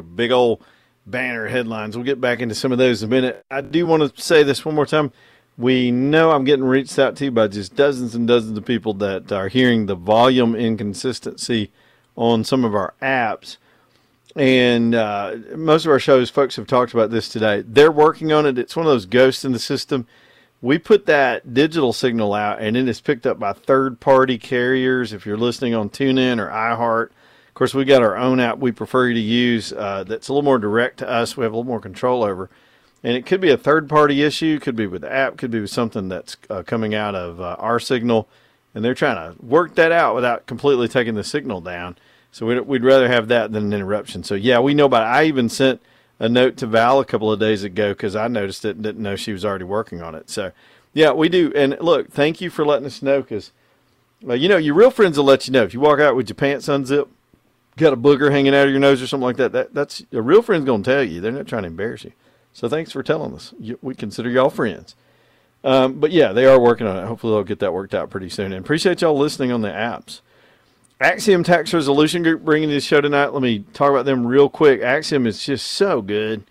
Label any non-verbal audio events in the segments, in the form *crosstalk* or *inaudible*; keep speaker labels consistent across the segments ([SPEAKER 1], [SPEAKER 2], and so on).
[SPEAKER 1] big old banner headlines. We'll get back into some of those in a minute. I do want to say this one more time. We know I'm getting reached out to by just dozens and dozens of people that are hearing the volume inconsistency on some of our apps. And uh, most of our shows, folks have talked about this today. They're working on it. It's one of those ghosts in the system. We put that digital signal out, and it is picked up by third party carriers. If you're listening on TuneIn or iHeart, of course, we got our own app we prefer to use uh, that's a little more direct to us. We have a little more control over. And it could be a third party issue, could be with the app, could be with something that's uh, coming out of uh, our signal. And they're trying to work that out without completely taking the signal down. So we'd, we'd rather have that than an interruption. So, yeah, we know about it. I even sent a note to Val a couple of days ago because I noticed it and didn't know she was already working on it. So, yeah, we do. And look, thank you for letting us know because, uh, you know, your real friends will let you know. If you walk out with your pants unzipped, got a booger hanging out of your nose or something like that, that that's a real friend's going to tell you. They're not trying to embarrass you. So thanks for telling us. We consider y'all friends. Um, but yeah, they are working on it. Hopefully they'll get that worked out pretty soon. And appreciate y'all listening on the apps. Axiom Tax Resolution Group bringing this show tonight. Let me talk about them real quick. Axiom is just so good.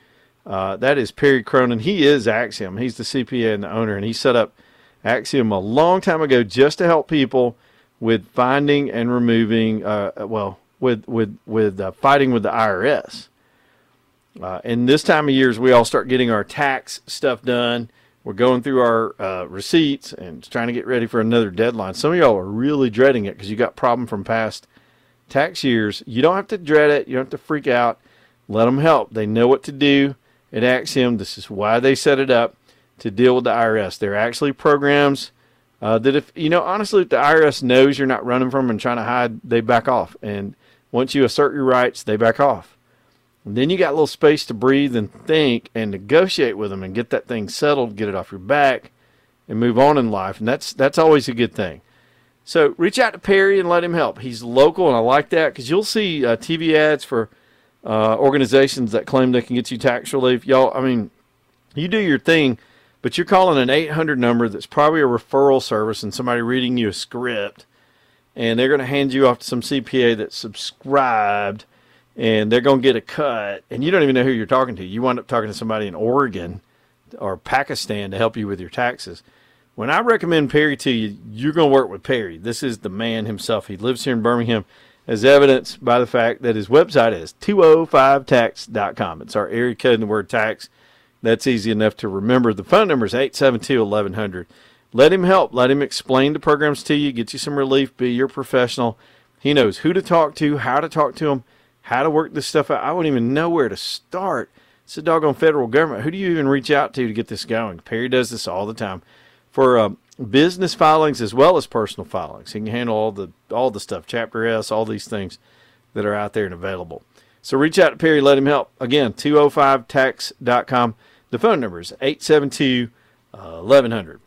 [SPEAKER 1] Uh, that is Perry Cronin. He is Axiom. He's the CPA and the owner, and he set up Axiom a long time ago just to help people with finding and removing, uh, well, with with with uh, fighting with the IRS. Uh, and this time of years, we all start getting our tax stuff done. We're going through our uh, receipts and trying to get ready for another deadline. Some of y'all are really dreading it because you got problem from past tax years. You don't have to dread it. You don't have to freak out. Let them help. They know what to do at Axiom. This is why they set it up to deal with the IRS. They're actually programs uh, that if you know honestly, if the IRS knows you're not running from them and trying to hide, they back off and once you assert your rights, they back off. And then you got a little space to breathe and think and negotiate with them and get that thing settled, get it off your back, and move on in life. And that's that's always a good thing. So reach out to Perry and let him help. He's local, and I like that because you'll see uh, TV ads for uh, organizations that claim they can get you tax relief. Y'all, I mean, you do your thing, but you're calling an 800 number that's probably a referral service and somebody reading you a script and they're going to hand you off to some CPA that's subscribed, and they're going to get a cut, and you don't even know who you're talking to. You wind up talking to somebody in Oregon or Pakistan to help you with your taxes. When I recommend Perry to you, you're going to work with Perry. This is the man himself. He lives here in Birmingham, as evidenced by the fact that his website is 205tax.com. It's our area code in the word tax. That's easy enough to remember. The phone number is 872 1100. Let him help. Let him explain the programs to you, get you some relief, be your professional. He knows who to talk to, how to talk to him, how to work this stuff out. I wouldn't even know where to start. It's a doggone federal government. Who do you even reach out to to get this going? Perry does this all the time for uh, business filings as well as personal filings. He can handle all the all the stuff, Chapter S, all these things that are out there and available. So reach out to Perry, let him help. Again, 205tax.com. The phone number is 872 1100.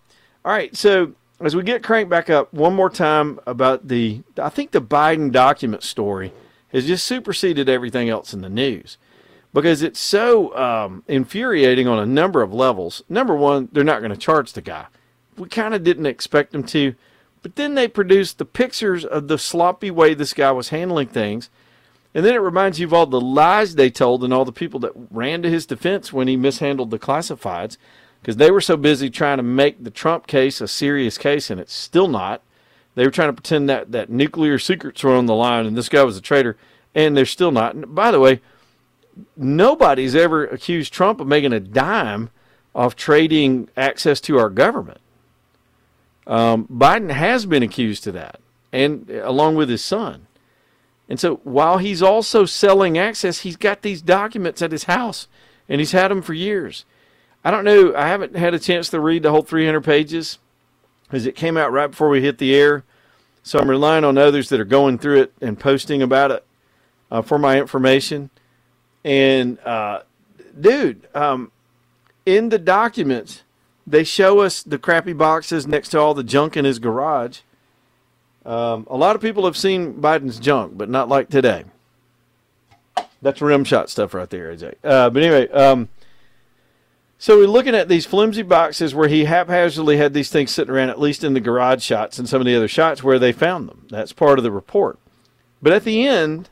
[SPEAKER 1] All right, so as we get cranked back up one more time about the, I think the Biden document story has just superseded everything else in the news. because it's so um, infuriating on a number of levels. Number one, they're not going to charge the guy. We kind of didn't expect them to, but then they produced the pictures of the sloppy way this guy was handling things. And then it reminds you of all the lies they told and all the people that ran to his defense when he mishandled the classifieds because they were so busy trying to make the Trump case a serious case, and it's still not. They were trying to pretend that, that nuclear secrets were on the line and this guy was a traitor, and they're still not. And by the way, nobody's ever accused Trump of making a dime off trading access to our government. Um, Biden has been accused of that, and along with his son. And so while he's also selling access, he's got these documents at his house, and he's had them for years. I don't know. I haven't had a chance to read the whole 300 pages because it came out right before we hit the air. So I'm relying on others that are going through it and posting about it uh, for my information. And uh, dude, um, in the documents, they show us the crappy boxes next to all the junk in his garage. Um, a lot of people have seen Biden's junk, but not like today. That's rim shot stuff right there, AJ. Uh, but anyway, um, so we're looking at these flimsy boxes where he haphazardly had these things sitting around, at least in the garage shots and some of the other shots where they found them. That's part of the report. But at the end,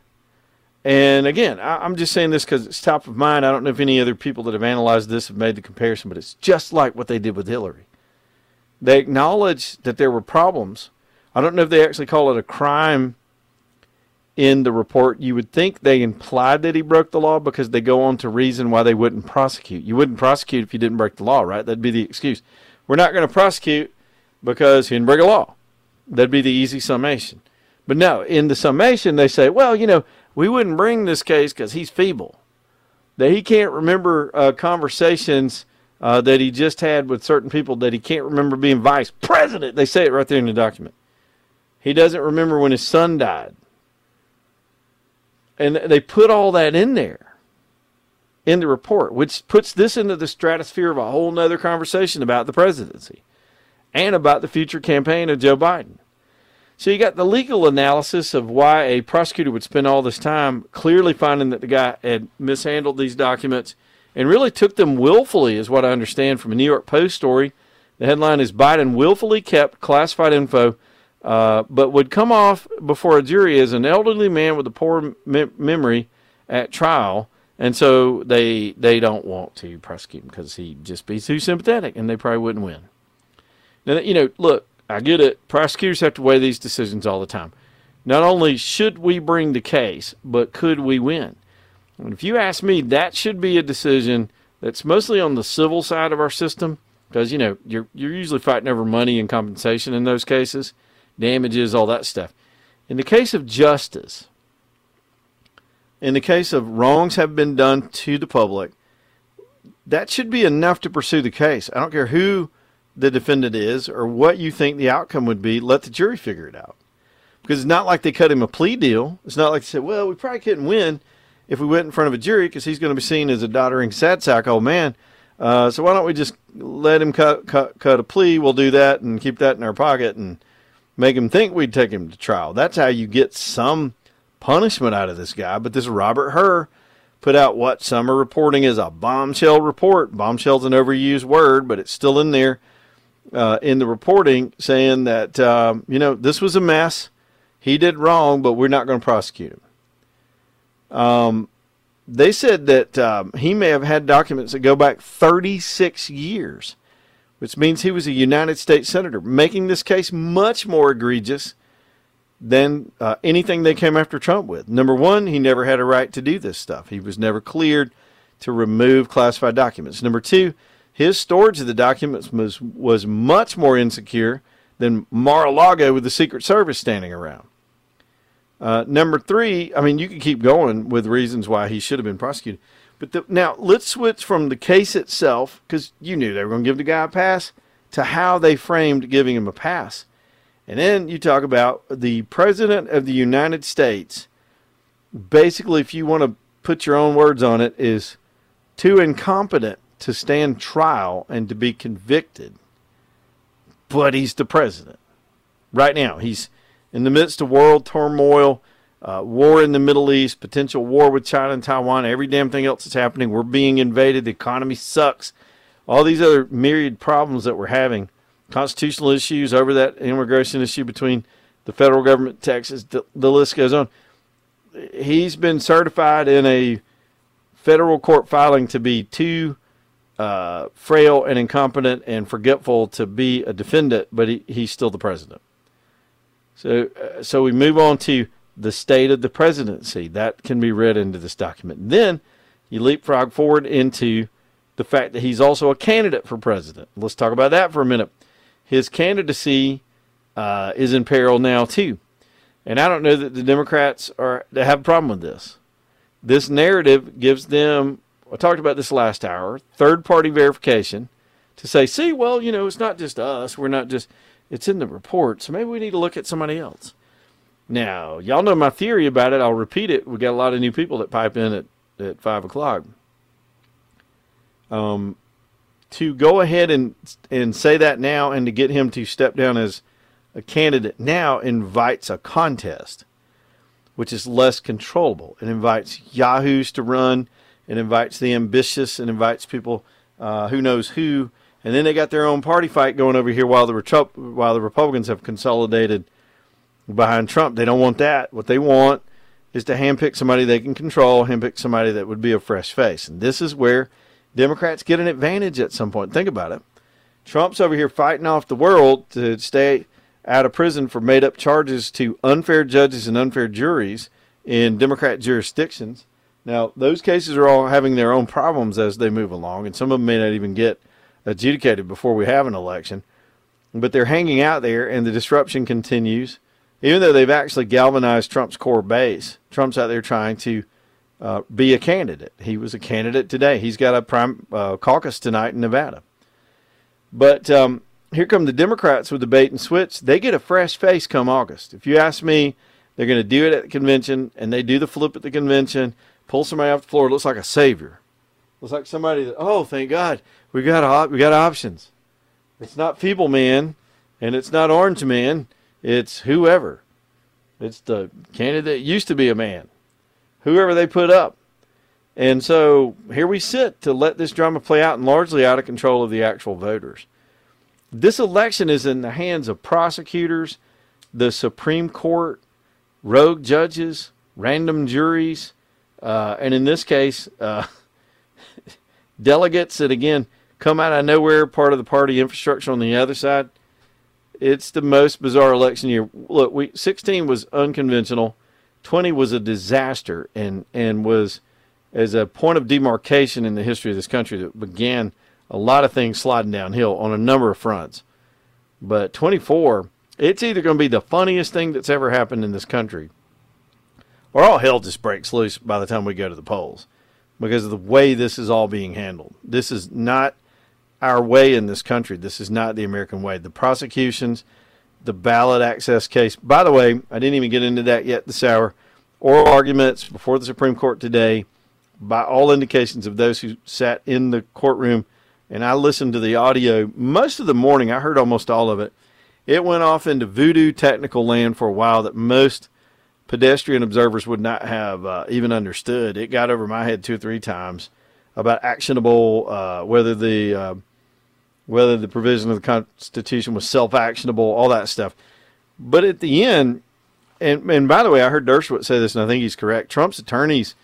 [SPEAKER 1] and again, I, am just saying this because it's top of mind. I don't know if any other people that have analyzed this have made the comparison, but it's just like what they did with Hillary. They acknowledge that there were problems. I don't know if they actually call it a crime in the report, you would think they implied that he broke the law because they go on to reason why they wouldn't prosecute. You wouldn't prosecute if you didn't break the law, right? That'd be the excuse. We're not going to prosecute because he didn't break a law. That'd be the easy summation. But no, in the summation, they say, well, you know, we wouldn't bring this case because he's feeble. That he can't remember uh, conversations uh, that he just had with certain people, that he can't remember being vice president. They say it right there in the document. He doesn't remember when his son died and they put all that in there in the report, which puts this into the stratosphere of a whole nother conversation about the presidency and about the future campaign of Joe Biden. So you got the legal analysis of why a prosecutor would spend all this time clearly finding that the guy had mishandled these documents and really took them willfully, is what I understand from a New York Post story. The headline is Biden willfully kept classified info uh, but would come off before a jury as an elderly man with a poor me- memory at trial, and so they they don't want to prosecute him because he'd just be too sympathetic, and they probably wouldn't win. Now, you know, look, I get it. Prosecutors have to weigh these decisions all the time. Not only should we bring the case, but could we win? And if you ask me, that should be a decision that's mostly on the civil side of our system, because you know you're you're usually fighting over money and compensation in those cases damages, all that stuff. In the case of justice, in the case of wrongs have been done to the public, that should be enough to pursue the case. I don't care who the defendant is or what you think the outcome would be. Let the jury figure it out. Because it's not like they cut him a plea deal. It's not like they said, well, we probably couldn't win if we went in front of a jury because he's going to be seen as a doddering sad sack old man. Uh, so why don't we just let him cut, cut, cut a plea? We'll do that and keep that in our pocket and make him think we'd take him to trial. That's how you get some punishment out of this guy. But this Robert Hur put out what some are reporting is a bombshell report. Bombshell's an overused word, but it's still in there uh, in the reporting saying that, uh, you know, this was a mess. He did wrong, but we're not going to prosecute him. Um, they said that um, he may have had documents that go back 36 years which means he was a United States Senator, making this case much more egregious than uh, anything they came after Trump with. Number one, he never had a right to do this stuff, he was never cleared to remove classified documents. Number two, his storage of the documents was, was much more insecure than Mar a Lago with the Secret Service standing around. Uh, number three, I mean, you could keep going with reasons why he should have been prosecuted. But the, now let's switch from the case itself, because you knew they were going to give the guy a pass, to how they framed giving him a pass. And then you talk about the President of the United States. Basically, if you want to put your own words on it, is too incompetent to stand trial and to be convicted. But he's the president. Right now, he's in the midst of world turmoil. Uh, war in the Middle East, potential war with China and Taiwan, every damn thing else that's happening. We're being invaded. The economy sucks. All these other myriad problems that we're having, constitutional issues over that immigration issue between the federal government, Texas, the, the list goes on. He's been certified in a federal court filing to be too uh, frail and incompetent and forgetful to be a defendant, but he, he's still the president. So, uh, so we move on to the state of the presidency. That can be read into this document. Then you leapfrog forward into the fact that he's also a candidate for president. Let's talk about that for a minute. His candidacy uh, is in peril now too, and I don't know that the Democrats are they have a problem with this. This narrative gives them. I talked about this last hour. Third party verification to say, see, well, you know, it's not just us. We're not just. It's in the report, so maybe we need to look at somebody else. Now, y'all know my theory about it. I'll repeat it. We got a lot of new people that pipe in at, at 5 o'clock. Um, to go ahead and, and say that now and to get him to step down as a candidate now invites a contest, which is less controllable. It invites yahoos to run. It invites the ambitious. It invites people uh, who knows who. And then they got their own party fight going over here while the, while the Republicans have consolidated – behind Trump. They don't want that. What they want is to handpick somebody they can control, handpick somebody that would be a fresh face. And this is where Democrats get an advantage at some point. Think about it. Trump's over here fighting off the world to stay out of prison for made up charges to unfair judges and unfair juries in Democrat jurisdictions. Now, those cases are all having their own problems as they move along, and some of them may not even get adjudicated before we have an election. But they're hanging out there, and the disruption continues even though they've actually galvanized Trump's core base, Trump's out there trying to uh, be a candidate. He was a candidate today. He's got a prime uh, caucus tonight in Nevada. But um, here come the Democrats with the bait and switch. They get a fresh face come August. If you ask me, they're going to do it at the convention, and they do the flip at the convention, pull somebody off the floor. It looks like a savior. Looks like somebody that, oh, thank God, we got we got options. It's not feeble man, and it's not orange man it's whoever. It's the candidate used to be a man. Whoever they put up. And so here we sit to let this drama play out and largely out of control of the actual voters. This election is in the hands of prosecutors, the Supreme Court, rogue judges, random juries, uh, and in this case, uh, *laughs* delegates that again come out of nowhere, part of the party infrastructure on the other side it's the most bizarre election year. Look, we 16 was unconventional, 20 was a disaster, and and was as a point of demarcation in the history of this country that began a lot of things sliding downhill on a number of fronts. But 24, it's either going to be the funniest thing that's ever happened in this country, or all hell just breaks loose by the time we go to the polls because of the way this is all being handled. This is not our way in this country. This is not the American way. The prosecutions, the ballot access case. By the way, I didn't even get into that yet this hour. Oral arguments before the Supreme Court today, by all indications of those who sat in the courtroom, and I listened to the audio most of the morning. I heard almost all of it. It went off into voodoo technical land for a while that most pedestrian observers would not have uh, even understood. It got over my head two or three times about actionable, uh, whether the uh, whether the provision of the Constitution was self actionable, all that stuff. But at the end, and, and by the way, I heard Dershowitz say this, and I think he's correct. Trump's attorneys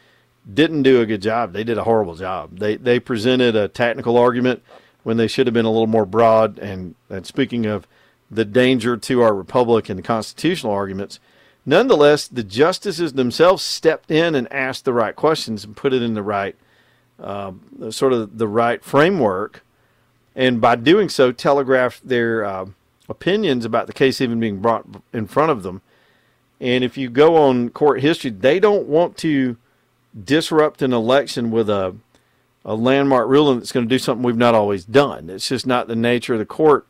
[SPEAKER 1] didn't do a good job. They did a horrible job. They they presented a technical argument when they should have been a little more broad. And, and speaking of the danger to our republic and the constitutional arguments, nonetheless, the justices themselves stepped in and asked the right questions and put it in the right uh, sort of the right framework and by doing so, telegraphed their uh, opinions about the case even being brought in front of them. And if you go on court history, they don't want to disrupt an election with a a landmark ruling that's going to do something we've not always done. It's just not the nature of the court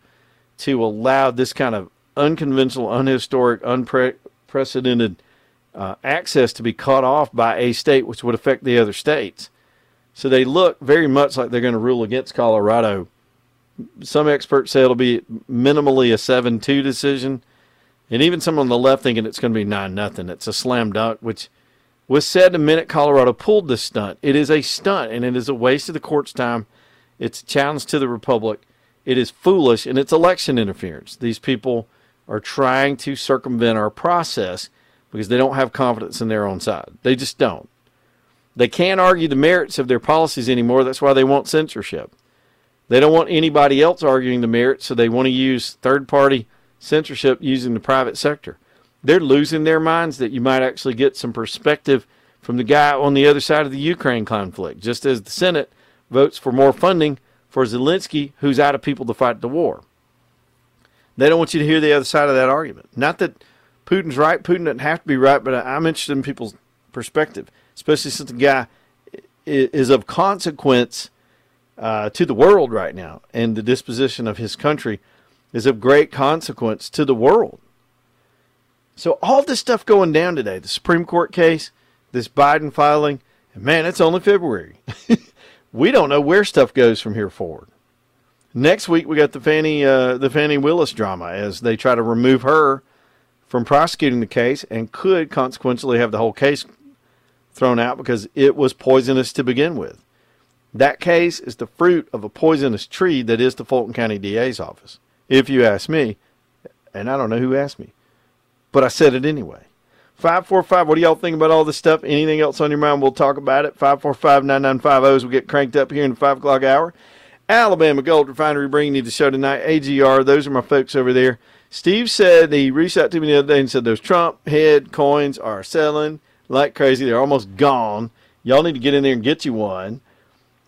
[SPEAKER 1] to allow this kind of unconventional, unhistoric, unprecedented uh, access to be cut off by a state, which would affect the other states. So they look very much like they're going to rule against Colorado some experts say it'll be minimally a 7 2 decision. And even some on the left thinking it's going to be 9 nothing. It's a slam dunk, which was said the minute Colorado pulled this stunt. It is a stunt, and it is a waste of the court's time. It's a challenge to the Republic. It is foolish, and it's election interference. These people are trying to circumvent our process because they don't have confidence in their own side. They just don't. They can't argue the merits of their policies anymore. That's why they want censorship. They don't want anybody else arguing the merits, so they want to use third party censorship using the private sector. They're losing their minds that you might actually get some perspective from the guy on the other side of the Ukraine conflict, just as the Senate votes for more funding for Zelensky, who's out of people to fight the war. They don't want you to hear the other side of that argument. Not that Putin's right. Putin doesn't have to be right, but I'm interested in people's perspective, especially since the guy is of consequence uh, to the world right now, and the disposition of his country is of great consequence to the world. So all this stuff going down today, the Supreme Court case, this Biden filing, and man, it's only February. *laughs* we don't know where stuff goes from here forward. Next week we got the Fani uh, the Fani Willis drama as they try to remove her from prosecuting the case and could consequentially have the whole case thrown out because it was poisonous to begin with. That case is the fruit of a poisonous tree that is the Fulton County DA's office, if you ask me. And I don't know who asked me, but I said it anyway. 545, what do y'all think about all this stuff? Anything else on your mind? We'll talk about it. 545 9950 as we get cranked up here in the 5 o'clock hour. Alabama Gold Refinery bringing you the show tonight. AGR, those are my folks over there. Steve said, he reached out to me the other day and said, those Trump head coins are selling like crazy. They're almost gone. Y'all need to get in there and get you one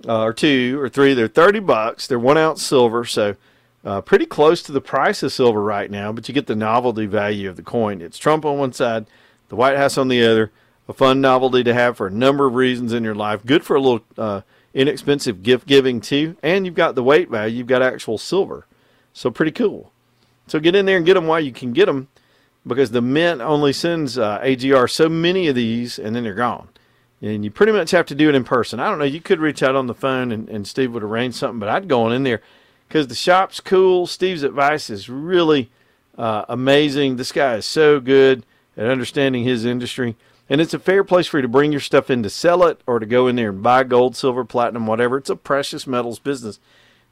[SPEAKER 1] uh, or two or three. They're 30 bucks. They're one ounce silver, so uh, pretty close to the price of silver right now, but you get the novelty value of the coin. It's Trump on one side, the White House on the other. A fun novelty to have for a number of reasons in your life. Good for a little uh, inexpensive gift giving, too. And you've got the weight value, you've got actual silver. So, pretty cool. So, get in there and get them while you can get them because the Mint only sends uh, AGR so many of these and then they're gone and you pretty much have to do it in person. I don't know. You could reach out on the phone and, and Steve would arrange something, but I'd go on in there because the shop's cool. Steve's advice is really uh, amazing. This guy is so good at understanding his industry. And it's a fair place for you to bring your stuff in to sell it or to go in there and buy gold, silver, platinum, whatever. It's a precious metals business.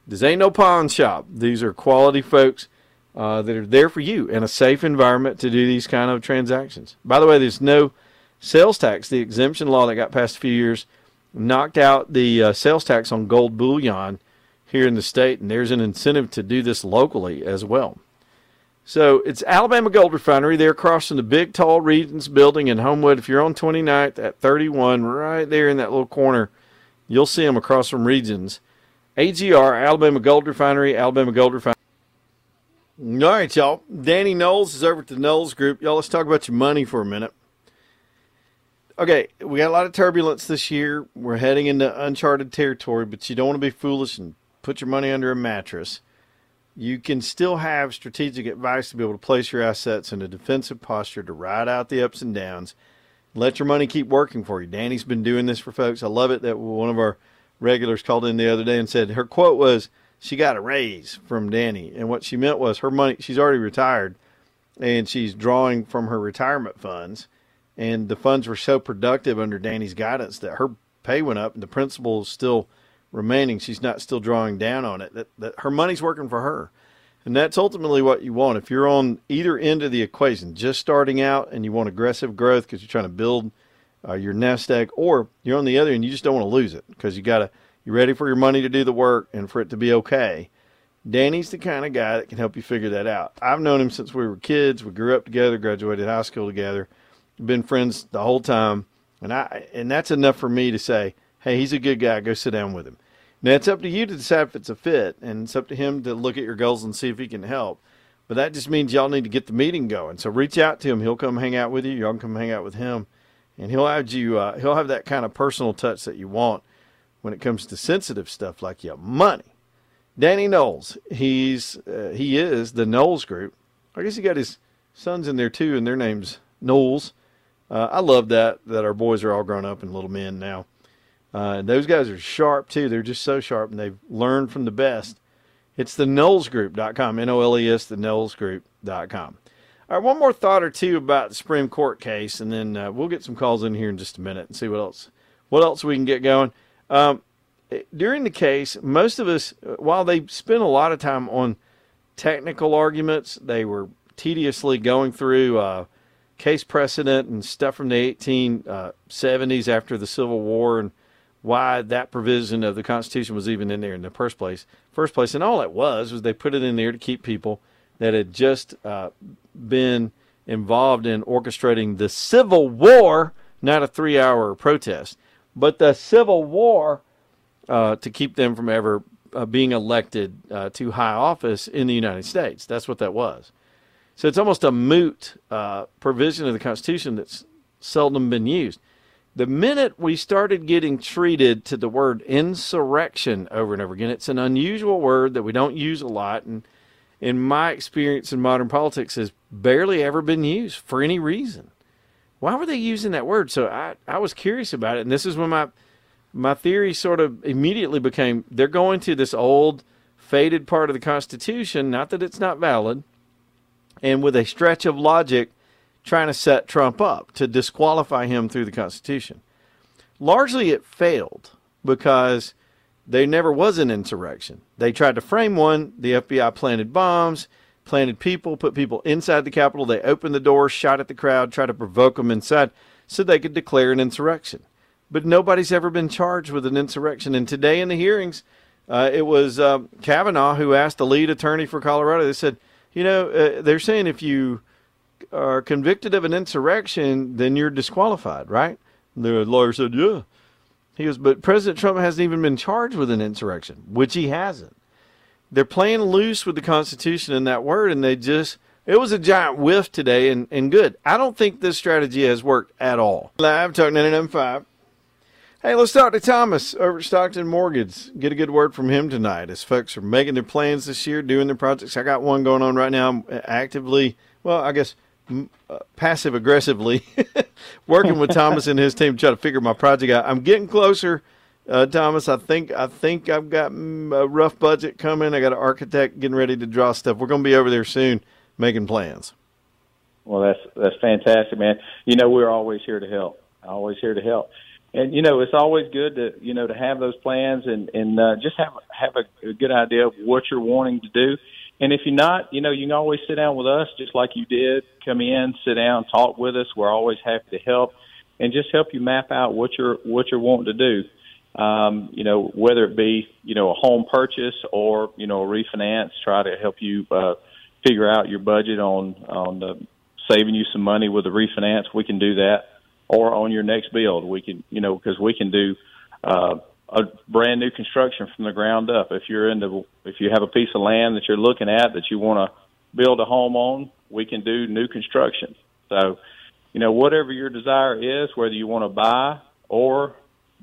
[SPEAKER 1] This ain't no pawn shop. These are quality folks uh, that are there for you in a safe environment to do these kind of transactions. By the way, there's no sales tax, the exemption law that got passed a few years, knocked out the uh, sales tax on gold bullion here in the state, and there's an incentive to do this locally as well. So it's Alabama Gold Refinery. They're across from the big, tall Regions building in Homewood. If you're on 29th at 31, right there in that little corner, you'll see them across from Regions. AGR, Alabama Gold Refinery, Alabama Gold Refinery. All right, y'all. Danny Noles is over at the Noles Group. Y'all, let's talk about your money for a minute okay, we got a lot of turbulence this year. We're heading into uncharted territory, but you don't want to be foolish and put your money under a mattress. You can still have strategic advice to be able to place your assets in a defensive posture to ride out the ups and downs. Let your money keep working for you. Danny's been doing this for folks. I love it that one of our regulars called in the other day and said her quote was she got a raise from Danny. And what she meant was her money, she's already retired and she's drawing from her retirement funds and the funds were so productive under Danny's guidance that her pay went up and the principal is still remaining. She's not still drawing down on it. That, that her money's working for her. And that's ultimately what you want. If you're on either end of the equation, just starting out and you want aggressive growth because you're trying to build uh, your nest egg, or you're on the other end, you just don't want to lose it because you got to, you're ready for your money to do the work and for it to be okay. Danny's the kind of guy that can help you figure that out. I've known him since we were kids. We grew up together, graduated high school together been friends the whole time, and I and that's enough for me to say, hey, he's a good guy. Go sit down with him. Now it's up to you to decide if it's a fit, and it's up to him to look at your goals and see if he can help. But that just means y'all need to get the meeting going. So reach out to him. He'll come hang out with you. Y'all can come hang out with him, and he'll have you. Uh, he'll have that kind of personal touch that you want when it comes to sensitive stuff like your money. Danny Noles, he's uh, he is the Noles Group. I guess he got his sons in there too, and their names Noles. Uh, I love that that our boys are all grown up and little men now. Uh, those guys are sharp too. They're just so sharp, and they've learned from the best. It's the Nolesgroup.com, N O L E S, the Nolesgroup.com. All right, one more thought or two about the Supreme Court case, and then uh, we'll get some calls in here in just a minute and see what else what else we can get going. Um, during the case, most of us, while they spent a lot of time on technical arguments, they were tediously going through uh, case precedent and stuff from the 1870s uh, after the Civil War and why that provision of the Constitution was even in there in the first place. First place, and all it was was they put it in there to keep people that had just uh, been involved in orchestrating the Civil War, not a three-hour protest, but the Civil War uh, to keep them from ever uh, being elected uh, to high office in the United States. That's what that was. So it's almost a moot uh, provision of the Constitution that's seldom been used. The minute we started getting treated to the word insurrection over and over again, it's an unusual word that we don't use a lot, and in my experience in modern politics, has barely ever been used for any reason. Why were they using that word? So I, I was curious about it, and this is when my my theory sort of immediately became they're going to this old faded part of the Constitution, not that it's not valid, and with a stretch of logic, trying to set Trump up to disqualify him through the Constitution. Largely, it failed because there never was an insurrection. They tried to frame one. The FBI planted bombs, planted people, put people inside the Capitol. They opened the doors, shot at the crowd, tried to provoke them inside so they could declare an insurrection. But nobody's ever been charged with an insurrection. And today in the hearings, uh, it was uh, Kavanaugh who asked the lead attorney for Colorado. They said, you know, uh, they're saying if you are convicted of an insurrection, then you're disqualified, right? The lawyer said, yeah. He goes, but President Trump hasn't even been charged with an insurrection, which he hasn't. They're playing loose with the Constitution and that word, and they just, it was a giant whiff today and, and good. I don't think this strategy has worked at all. Live, talking 995. Hey, let's talk to Thomas over at Stockton Mortgage. Get a good word from him tonight as folks are making their plans this year, doing their projects. I got one going on right now. I'm actively, well, I guess uh, passive aggressively *laughs* working with Thomas and his team to try to figure my project out. I'm getting closer, uh, Thomas. I think I think I've got mm, a rough budget coming. I got an architect getting ready to draw stuff. We're going to be over there soon making plans.
[SPEAKER 2] Well, that's that's fantastic, man. You know, we're always here to help. Always here to help and you know it's always good to you know to have those plans and and uh, just have have a, a good idea of what you're wanting to do. And if you're not, you know, you can always sit down with us, just like you did. Come in, sit down, talk with us. We're always happy to help, and just help you map out what you're what you're wanting to do. Um, you know, whether it be you know a home purchase or you know a refinance, try to help you uh, figure out your budget on on the, saving you some money with a refinance. We can do that or on your next build. We can, you know, because we can do uh, a brand new construction from the ground up. If you're into, if you have a piece of land that you're looking at that you want to build a home on, we can do new construction. So, you know, whatever your desire is, whether you want to buy or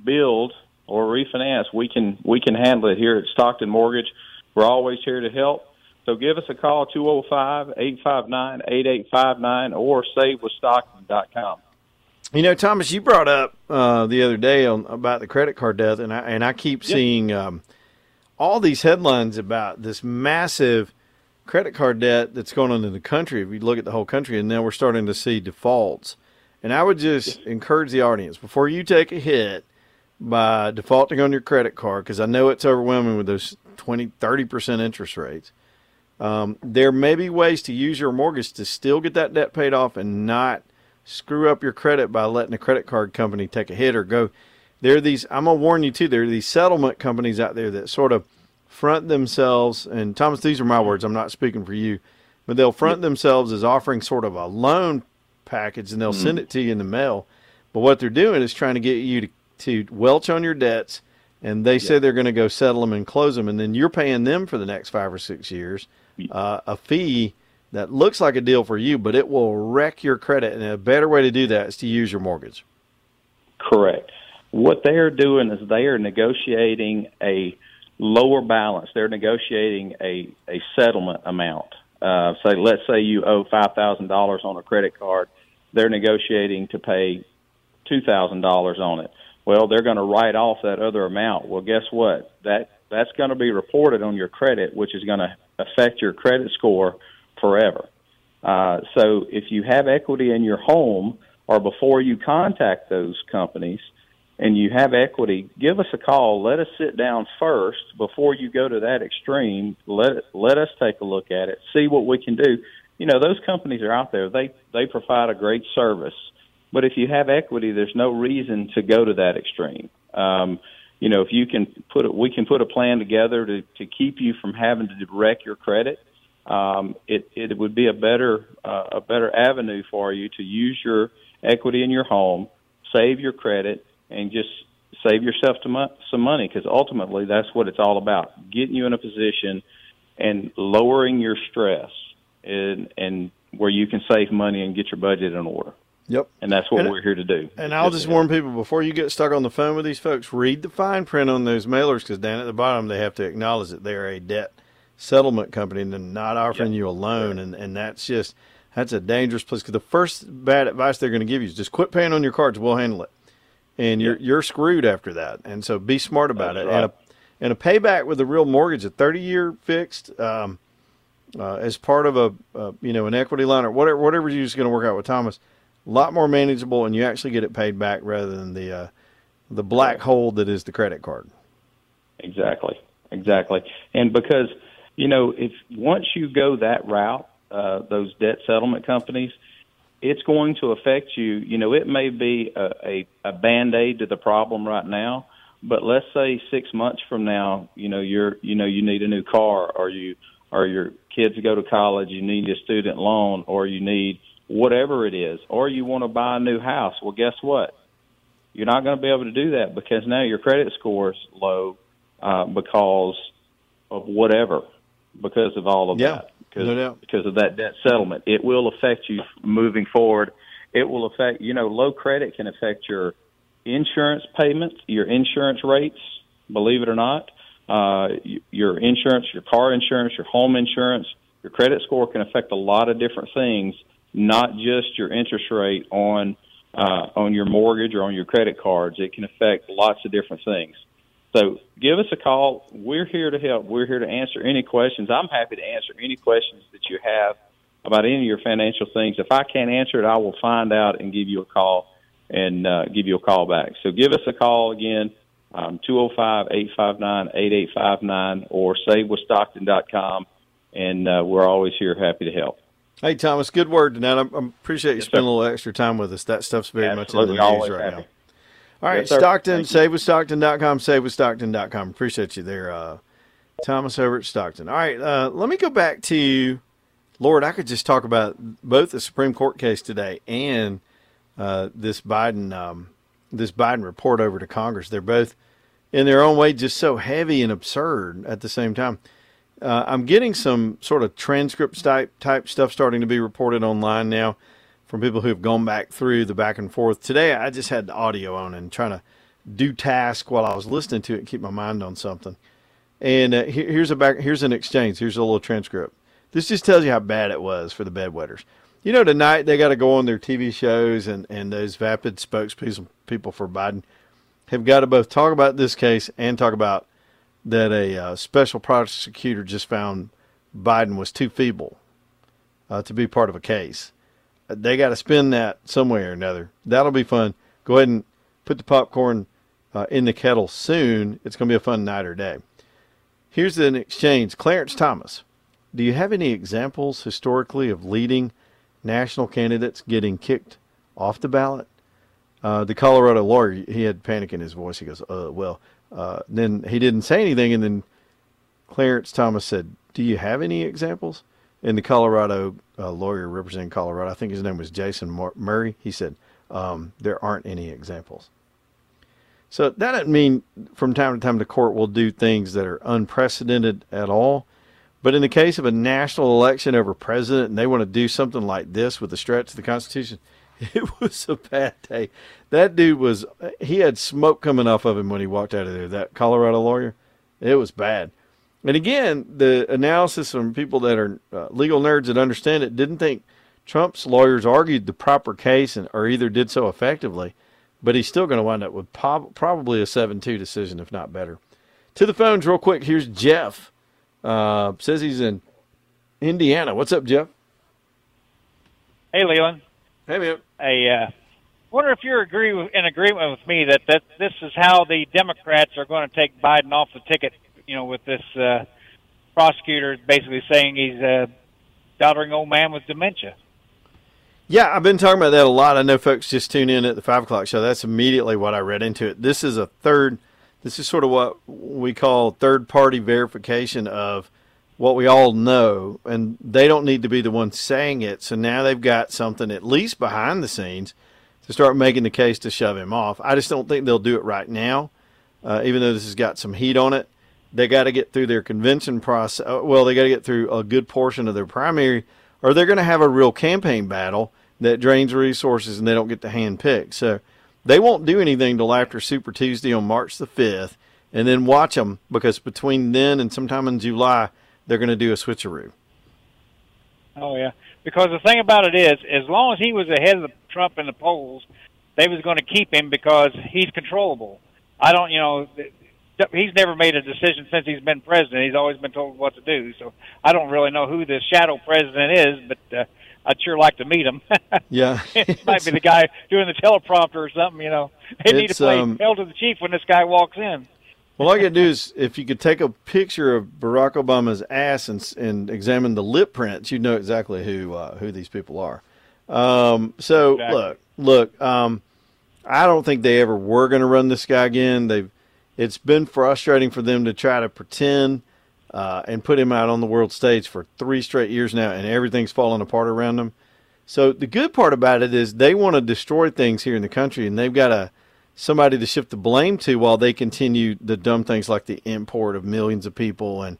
[SPEAKER 2] build or refinance, we can we can handle it here at Stockton Mortgage. We're always here to help. So give us a call, 205-859-8859 or savewithstockton.com.
[SPEAKER 1] You know, Thomas, you brought up uh, the other day on, about the credit card debt, and I and I keep yep. seeing um, all these headlines about this massive credit card debt that's going on in the country. If you look at the whole country, and now we're starting to see defaults. And I would just encourage the audience before you take a hit by defaulting on your credit card, because I know it's overwhelming with those 20, 30% interest rates. Um, there may be ways to use your mortgage to still get that debt paid off and not – screw up your credit by letting a credit card company take a hit or go. There are these, I'm going to warn you too, there are these settlement companies out there that sort of front themselves, and Thomas, these are my words, I'm not speaking for you, but they'll front themselves as offering sort of a loan package and they'll mm-hmm. send it to you in the mail. But what they're doing is trying to get you to, to welch on your debts, and they say they're going to go settle them and close them, and then you're paying them for the next five or six years uh, a fee that looks like a deal for you, but it will wreck your credit. And a better way to do that is to use your mortgage.
[SPEAKER 2] Correct. What they are doing is they are negotiating a lower balance. They're negotiating a, a settlement amount. Uh, say, let's say you owe five thousand dollars on a credit card. They're negotiating to pay two thousand dollars on it. Well, they're going to write off that other amount. Well, guess what? That that's going to be reported on your credit, which is going to affect your credit score forever. Uh, so if you have equity in your home, or before you contact those companies, and you have equity, give us a call. Let us sit down first before you go to that extreme. Let let us take a look at it, see what we can do. You know, those companies are out there. They they provide a great service, but if you have equity, there's no reason to go to that extreme. Um, you know, if you can put it, we can put a plan together to to keep you from having to wreck your credit. Um, it it would be a better uh, a better avenue for you to use your equity in your home, save your credit, and just save yourself some some money because ultimately that's what it's all about getting you in a position and lowering your stress and and where you can save money and get your budget in order.
[SPEAKER 1] Yep.
[SPEAKER 2] And that's what and, we're here to do.
[SPEAKER 1] and i'll just warn people before you get stuck on the phone with these folks read the fine print on those mailers because down at the bottom they have to acknowledge that they're a debt settlement company and they're not offering you a loan and and that's just that's a dangerous place because the first bad advice they're going to give you is just quit paying on your cards we'll handle it and you're you're screwed after that. And so be smart about That's it. Right. And a and a payback with a real mortgage, a 30 year fixed, um, uh, as part of a uh, you know an equity line or whatever whatever you're just going to work out with Thomas, a lot more manageable, and you actually get it paid back rather than the uh, the black hole that is the credit card.
[SPEAKER 2] Exactly, exactly, and because you know if once you go that route, uh, those debt settlement companies it's going to affect you. You know, it may be a, a, a band aid to the problem right now, but let's say six months from now, you know, you're, you know, you need a new car or you, or your kids go to college, you need a student loan or you need whatever it is, or you want to buy a new house. Well, guess what? You're not going to be able to do that because now your credit score is low uh, because of whatever, because of all of
[SPEAKER 1] yeah.
[SPEAKER 2] that because
[SPEAKER 1] no
[SPEAKER 2] because of that debt settlement. It will affect you moving forward. It will affect you know low credit can affect your insurance payments, your insurance rates. Believe it or not, uh, your insurance, your car insurance, your home insurance, your credit score can affect a lot of different things, not just your interest rate on uh, on your mortgage or on your credit cards. It can affect lots of different things. So give us a call. We're here to help. We're here to answer any questions. I'm happy to answer any questions that you have about any of your financial things. If I can't answer it, I will find out and give you a call and uh, give you a call back. So give us a call again, um, 205-859-8859 or savewithstockton.com, and uh, we're always here happy to help.
[SPEAKER 1] Hey, Thomas, good word tonight. I appreciate you yes, spending sir. a little extra time with us. That stuff's very
[SPEAKER 2] Absolutely.
[SPEAKER 1] much in the
[SPEAKER 2] news
[SPEAKER 1] right
[SPEAKER 2] happy.
[SPEAKER 1] now. All right, yes, Stockton, savewithstockton.com, savewithstockton.com. Appreciate you there, uh, Thomas Herbert Stockton. All right, uh, let me go back to, Lord, I could just talk about both the Supreme Court case today and uh, this Biden um, this Biden report over to Congress. They're both, in their own way, just so heavy and absurd at the same time. Uh, I'm getting some sort of transcript type type stuff starting to be reported online now from people who have gone back through the back and forth. Today, I just had the audio on and trying to do task while I was listening to it and keep my mind on something. And uh, here, here's a back. Here's an exchange. Here's a little transcript. This just tells you how bad it was for the bedwetters. You know, tonight they got to go on their TV shows, and and those vapid spokespeople people for Biden have got to both talk about this case and talk about that a uh, special prosecutor just found Biden was too feeble uh, to be part of a case they got to spend that somewhere or another. That'll be fun. Go ahead and put the popcorn uh, in the kettle soon. It's going to be a fun night or day. Here's an exchange. Clarence Thomas, do you have any examples historically of leading national candidates getting kicked off the ballot? Uh, the Colorado lawyer, he had panic in his voice. He goes, uh, well, uh, then he didn't say anything. And then Clarence Thomas said, do you have any examples? And the Colorado uh, lawyer representing Colorado, I think his name was Jason Murray, he said, um, there aren't any examples. So that doesn't mean from time to time the court will do things that are unprecedented at all. But in the case of a national election over president and they want to do something like this with a stretch of the Constitution, *laughs* it was a bad day. That dude was, he had smoke coming off of him when he walked out of there, that Colorado lawyer. It was bad. And again, the analysis from people that are uh, legal nerds that understand it didn't think Trump's lawyers argued the proper case and, or either did so effectively, but he's still going to wind up with po- probably a 7 2 decision, if not better. To the phones, real quick. Here's Jeff. Uh, says he's in Indiana. What's up, Jeff?
[SPEAKER 3] Hey, Leland.
[SPEAKER 1] Hey, man.
[SPEAKER 3] Hey, uh, wonder if you're agree with, in agreement with me that, that this is how the Democrats are going to take Biden off the ticket. You know, with this uh, prosecutor basically saying he's a doddering old man with dementia.
[SPEAKER 1] Yeah, I've been talking about that a lot. I know folks just tune in at the five o'clock show. That's immediately what I read into it. This is a third. This is sort of what we call third party verification of what we all know, and they don't need to be the ones saying it. So now they've got something at least behind the scenes to start making the case to shove him off. I just don't think they'll do it right now, uh, even though this has got some heat on it. They got to get through their convention process. Uh, well, they got to get through a good portion of their primary, or they're going to have a real campaign battle that drains resources and they don't get to hand pick. So they won't do anything till after Super Tuesday on March the 5th, and then watch them because between then and sometime in July, they're going to do a switcheroo.
[SPEAKER 3] Oh yeah, because the thing about it is, as long as he was ahead of Trump in the polls, they was going to keep him because he's controllable. I don't, you know, he's never made a decision since he's been president. He's always been told what to do. So I don't really know who the shadow president is, but uh, I'd sure like to meet him. *laughs*
[SPEAKER 1] yeah,
[SPEAKER 3] it might be the guy doing the teleprompter or something. You know, they need to play um, hell to the chief when this guy walks in.
[SPEAKER 1] Well, all got to do is if you could take a picture of Barack Obama's ass and, and examine the lip prints, you'd know exactly who uh, who these people are. Um, so exactly. look, look, um, I don't think they ever were going to run this guy again. They've it's been frustrating for them to try to pretend uh, and put him out on the world stage for three straight years now, and everything's falling apart around them. So the good part about it is they want to destroy things here in the country, and they've got a somebody to shift the blame to while they continue the dumb things like the import of millions of people and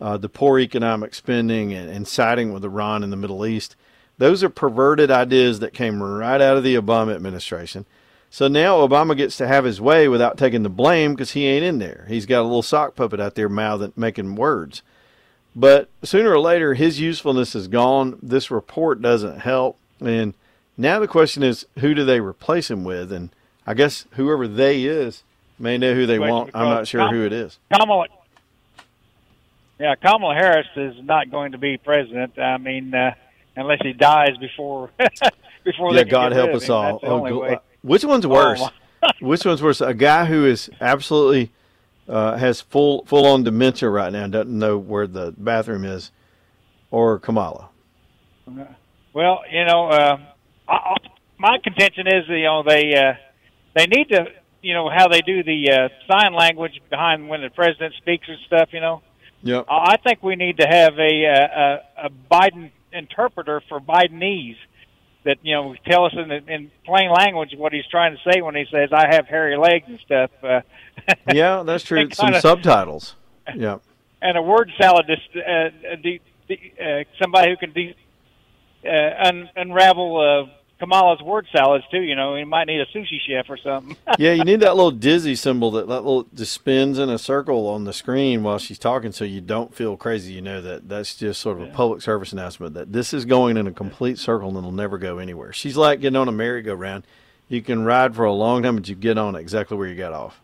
[SPEAKER 1] uh, the poor economic spending and, and siding with Iran in the Middle East. Those are perverted ideas that came right out of the Obama administration. So now Obama gets to have his way without taking the blame because he ain't in there. He's got a little sock puppet out there mouthing, making words. But sooner or later, his usefulness is gone. This report doesn't help. And now the question is, who do they replace him with? And I guess whoever they is may know who they want. I'm not sure Kam- who it is.
[SPEAKER 3] Kamala. Yeah, Kamala Harris is not going to be president. I mean, uh, unless he dies before *laughs* before.
[SPEAKER 1] Yeah, God help us all. Oh, which one's oh, worse? Oh. *laughs* which one's worse? A guy who is absolutely uh, has full full on dementia right now, doesn't know where the bathroom is, or Kamala.
[SPEAKER 3] Well, you know, uh, I, my contention is, you know, they. Uh, they need to, you know, how they do the uh, sign language behind when the president speaks and stuff. You know.
[SPEAKER 1] Yeah.
[SPEAKER 3] I think we need to have a a, a Biden interpreter for Bidenese that you know tell us in, in plain language what he's trying to say when he says I have hairy legs and stuff. Uh, *laughs*
[SPEAKER 1] yeah, that's true. Some kinda, subtitles. Yeah. *laughs*
[SPEAKER 3] And a word salad, just uh, de, de, uh, somebody who can de, uh, un, unravel uh, Kamala's word salads too. You know, you might need a sushi chef or something. *laughs*
[SPEAKER 1] yeah, you need that little dizzy symbol that that little just spins in a circle on the screen while she's talking, so you don't feel crazy. You know that that's just sort of yeah. a public service announcement that this is going in a complete circle and it'll never go anywhere. She's like getting on a merry-go-round. You can ride for a long time, but you get on exactly where you got off.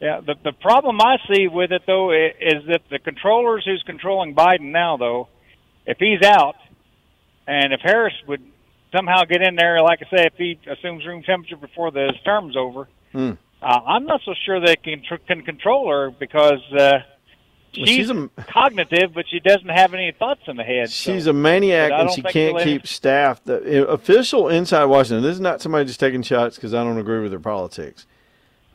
[SPEAKER 3] Yeah, the the problem I see with it though is that the controllers who's controlling Biden now, though, if he's out, and if Harris would somehow get in there, like I say, if he assumes room temperature before the term's over,
[SPEAKER 1] mm.
[SPEAKER 3] uh, I'm not so sure they can can control her because uh, she's, she's a, cognitive, but she doesn't have any thoughts in the head.
[SPEAKER 1] She's
[SPEAKER 3] so.
[SPEAKER 1] a maniac, and she can't keep staff. The official inside Washington. This is not somebody just taking shots because I don't agree with her politics.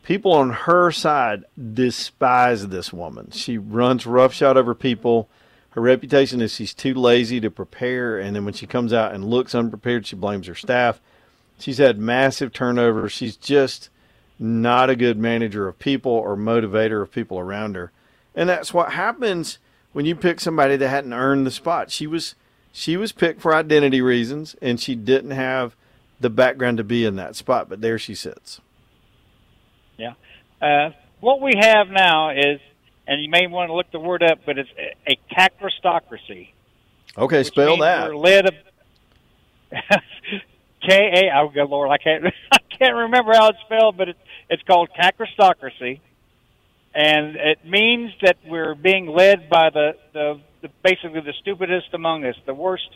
[SPEAKER 1] People on her side despise this woman. She runs roughshod over people her reputation is she's too lazy to prepare, and then when she comes out and looks unprepared, she blames her staff. She's had massive turnover. She's just not a good manager of people or motivator of people around her. And that's what happens when you pick somebody that hadn't earned the spot. She was she was picked for identity reasons and she didn't have the background to be in that spot, but there she sits.
[SPEAKER 3] Yeah. Uh, what we have now is and you may want to look the word up, but it's a, a cacrostocracy.
[SPEAKER 1] Okay, spell that.
[SPEAKER 3] Led of *laughs* K A. Oh, good lord, I can't *laughs* I can't remember how it's spelled, but it's it's called cacrostocracy, and it means that we're being led by the the, the basically the stupidest among us, the worst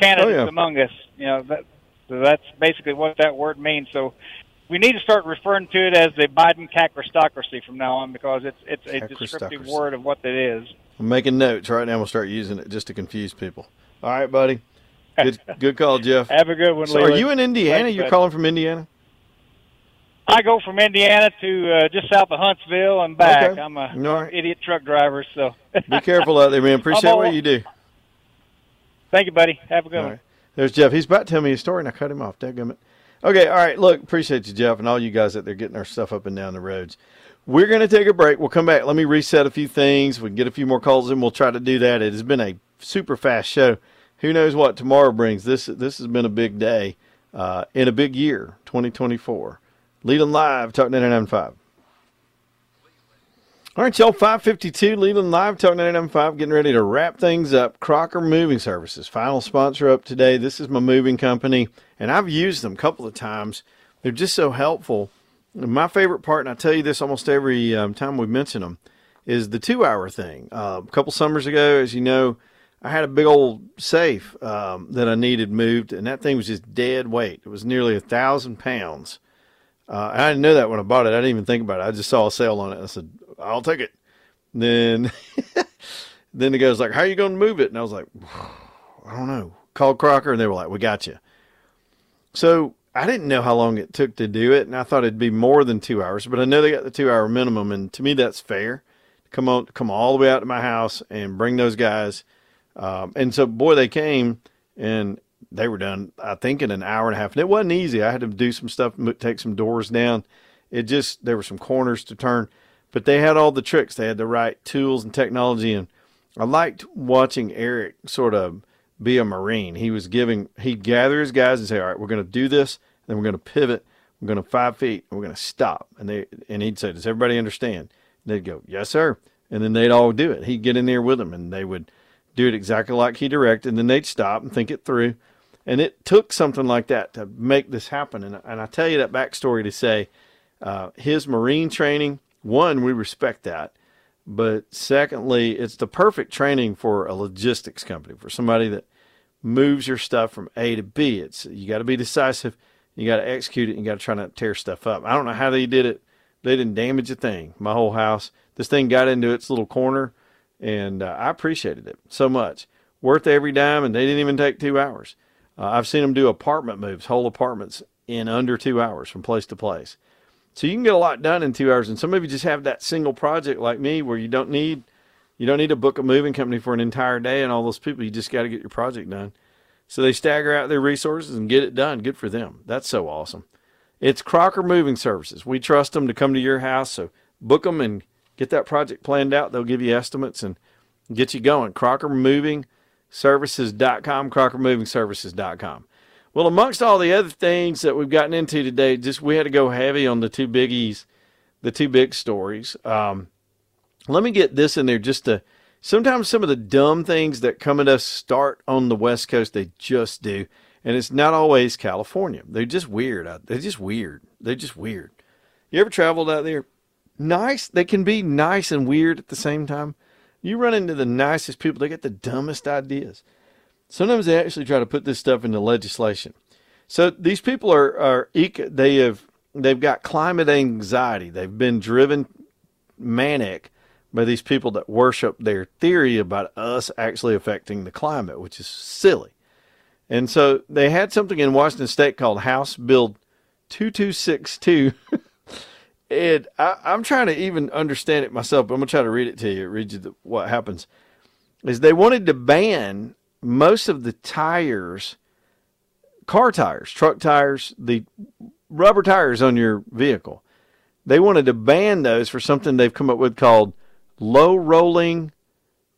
[SPEAKER 3] candidates
[SPEAKER 1] Oh, yeah.
[SPEAKER 3] among us. You know, that, so that's basically what that word means. So we need to start referring to it as the Biden cacrostocracy from now on because it's it's a descriptive word of what it is.
[SPEAKER 1] I'm making notes right now. We'll start using it just to confuse people. All right, buddy. Good, *laughs* good call, Jeff.
[SPEAKER 3] Have a good one,
[SPEAKER 1] So, are you in Indiana?
[SPEAKER 3] Thanks,
[SPEAKER 1] You're
[SPEAKER 3] bud.
[SPEAKER 1] calling from Indiana?
[SPEAKER 3] I go from Indiana to uh, just south of Huntsville and back.
[SPEAKER 1] Okay.
[SPEAKER 3] I'm a
[SPEAKER 1] right.
[SPEAKER 3] idiot truck driver, so
[SPEAKER 1] Be careful out there, man. *laughs* Appreciate what you do.
[SPEAKER 3] thank you, buddy. Have a good
[SPEAKER 1] All
[SPEAKER 3] one.
[SPEAKER 1] right. There's Jeff. He's about to tell me a story, and I cut him off. Dadgummit. Okay, all right. Look, appreciate you, Jeff, and all you guys out there getting our stuff up and down the roads. We're going to take a break. We'll come back. Let me reset a few things. We can get a few more calls in. We'll try to do that. It has been a super fast show. Who knows what tomorrow brings? This this has been a big day uh, in a big year, 2024. Leland Live, Talk 995. All right, y'all, 552 Leland Live, Talk 995, getting ready to wrap things up. Crocker Moving Services, final sponsor up today. This is my moving company, and I've used them a couple of times. They're just so helpful. And my favorite part, and I tell you this almost every um, time we mention them, is the two hour thing. Uh, a couple summers ago, as you know, I had a big old safe um, that I needed moved, and that thing was just dead weight. It was nearly a thousand pounds. Uh, I didn't know that when I bought it. I didn't even think about it. I just saw a sale on it. I said, I'll take it. Then, *laughs* then the guy's like, "How are you going to move it?" And I was like, "I don't know." Called Crocker, and they were like, "We got you." So I didn't know how long it took to do it, and I thought it'd be more than two hours. But I know they got the two-hour minimum, and to me, that's fair. Come on, come all the way out to my house and bring those guys. Um, and so, boy, they came and they were done. I think in an hour and a half, and it wasn't easy. I had to do some stuff, take some doors down. It just there were some corners to turn, but they had all the tricks. They had the right tools and technology, and I liked watching Eric sort of be a Marine. He was giving, he'd gather his guys and say, all right, we're going to do this. Then we're going to pivot. We're going to five feet we're going to stop. And they, and he'd say, does everybody understand? And they'd go, yes, sir. And then they'd all do it. He'd get in there with them and they would do it exactly like he directed. And then they'd stop and think it through. And it took something like that to make this happen. And, and I tell you that backstory to say, uh, his Marine training, one, we respect that. But secondly, it's the perfect training for a logistics company, for somebody that moves your stuff from A to B. It's you got to be decisive, you got to execute it, and you got to try not to tear stuff up. I don't know how they did it. They didn't damage a thing. My whole house, this thing got into its little corner, and uh, I appreciated it so much. Worth every dime, and they didn't even take two hours. Uh, I've seen them do apartment moves, whole apartments in under two hours from place to place. So you can get a lot done in two hours. And some of you just have that single project like me where you don't need you don't need to book a moving company for an entire day and all those people. You just got to get your project done. So they stagger out their resources and get it done. Good for them. That's so awesome. It's Crocker Moving Services. We trust them to come to your house. So book them and get that project planned out. They'll give you estimates and get you going. Crocker Moving CrockerMovingServices.com, CrockerMovingServices.com. Well, amongst all the other things that we've gotten into today, just we had to go heavy on the two biggies, the two big stories. Um, let me get this in there just to sometimes some of the dumb things that come at us start on the West Coast, they just do. And it's not always California. They're just weird. They're just weird. They're just weird. You ever traveled out there? Nice. They can be nice and weird at the same time. You run into the nicest people, they get the dumbest ideas. Sometimes they actually try to put this stuff into legislation. So these people are are they have they've got climate anxiety. They've been driven manic by these people that worship their theory about us actually affecting the climate, which is silly. And so they had something in Washington State called House Bill 2262. *laughs* and I, I'm trying to even understand it myself, but I'm going to try to read it to you, read you the, what happens. Is they wanted to ban most of the tires, car tires, truck tires, the rubber tires on your vehicle. They wanted to ban those for something they've come up with called low rolling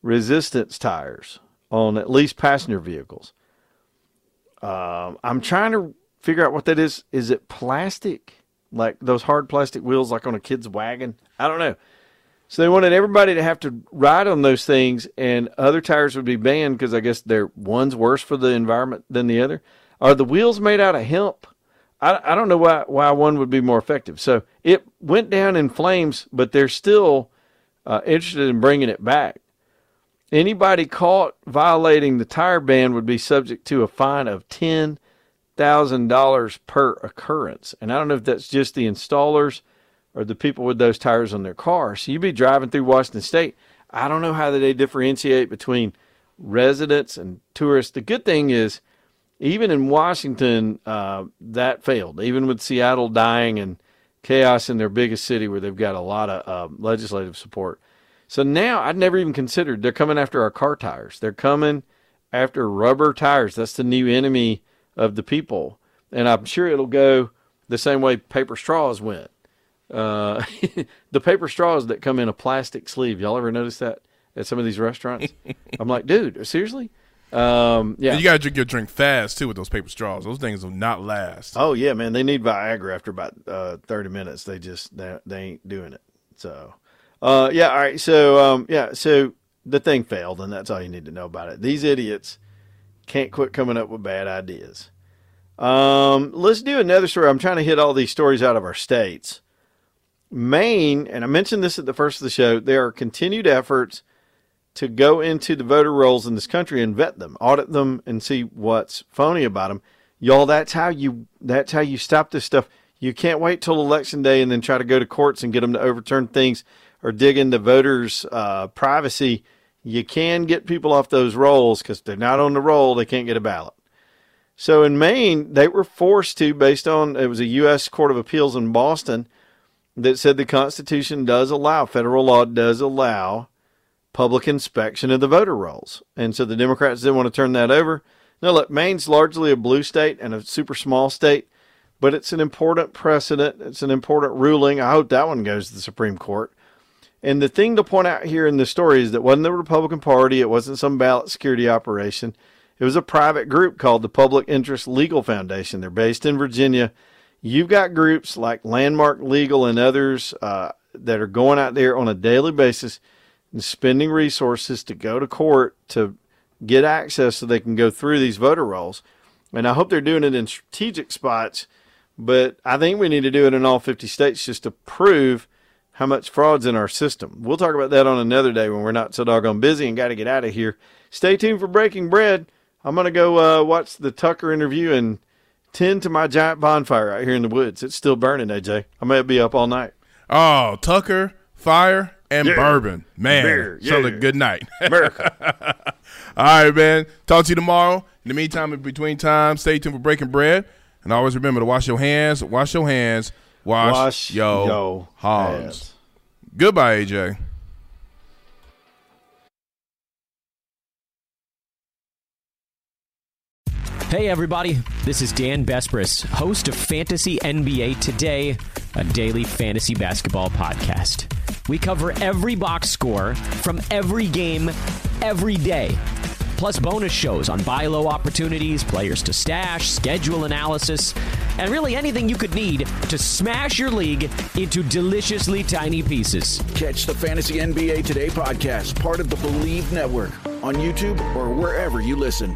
[SPEAKER 1] resistance tires on at least passenger vehicles. Um, I'm trying to figure out what that is. Is it plastic? Like those hard plastic wheels, like on a kid's wagon? I don't know. So they wanted everybody to have to ride on those things, and other tires would be banned because I guess they're one's worse for the environment than the other. Are the wheels made out of hemp? I, I don't know why why one would be more effective. So it went down in flames, but they're still uh, interested in bringing it back. Anybody caught violating the tire ban would be subject to a fine of ten thousand dollars per occurrence. And I don't know if that's just the installers or the people with those tires on their car. So you'd be driving through Washington State. I don't know how they differentiate between residents and tourists. The good thing is, even in Washington, uh, that failed. Even with Seattle dying and chaos in their biggest city, where they've got a lot of uh, legislative support. So now I'd never even considered they're coming after our car tires. They're coming after rubber tires. That's the new enemy of the people, and I'm sure it'll go the same way paper straws went. Uh, *laughs* the paper straws that come in a plastic sleeve. Y'all ever notice that at some of these restaurants? *laughs* I'm like, dude, seriously? Um, yeah.
[SPEAKER 4] You got to drink your drink fast too with those paper straws. Those things will not last.
[SPEAKER 1] Oh yeah, man. They need Viagra after about uh, 30 minutes. They just they, they ain't doing it. So, uh, yeah. All right. So, um, yeah. So the thing failed, and that's all you need to know about it. These idiots can't quit coming up with bad ideas. Um, let's do another story. I'm trying to hit all these stories out of our states. Maine, and I mentioned this at the first of the show, there are continued efforts to go into the voter rolls in this country and vet them, audit them, and see what's phony about them. Y'all, that's how you that's how you stop this stuff. You can't wait till election day and then try to go to courts and get them to overturn things or dig into voters' uh, privacy. You can get people off those rolls because they're not on the roll; they can't get a ballot. So in Maine, they were forced to, based on it was a U.S. Court of Appeals in Boston that said the Constitution does allow, federal law does allow public inspection of the voter rolls. And so the Democrats didn't want to turn that over. Now, look, Maine's largely a blue state and a super small state, but it's an important precedent. It's an important ruling. I hope that one goes to the Supreme Court. And the thing to point out here in the story is that wasn't the Republican Party, it wasn't some ballot security operation. It was a private group called the Public Interest Legal Foundation. They're based in Virginia. You've got groups like Landmark Legal and others uh, that are going out there on a daily basis spending resources to go to court to get access so they can go through these voter rolls. And I hope they're doing it in strategic spots, but I think we need to do it in all 50 states just to prove how much fraud's in our system. We'll talk about that on another day when we're not so doggone busy and got to get out of here. Stay tuned for Breaking Bread. I'm going to go uh, watch the Tucker interview and tend to my giant bonfire out here in the woods. It's still burning, AJ. I may be up all night.
[SPEAKER 4] Oh, Tucker, fire, and yeah. bourbon. Man, Beer. Yeah. sounds like a good night. *laughs*
[SPEAKER 1] America.
[SPEAKER 4] All right, man. Talk to you tomorrow. In the meantime, in between time, stay tuned for Breaking Bread. And always remember to wash your hands, wash your hands, wash, wash your, your hands. hands. Goodbye, AJ.
[SPEAKER 5] Hey, everybody. This is Dan Besbris, host of Fantasy NBA Today, a daily fantasy basketball podcast. We cover every box score from every game, every day. Plus, bonus shows on buy low opportunities, players to stash, schedule analysis, and really anything you could need to smash your league into deliciously tiny pieces.
[SPEAKER 6] Catch the Fantasy NBA Today podcast, part of the Bleav Network, on YouTube or wherever you listen.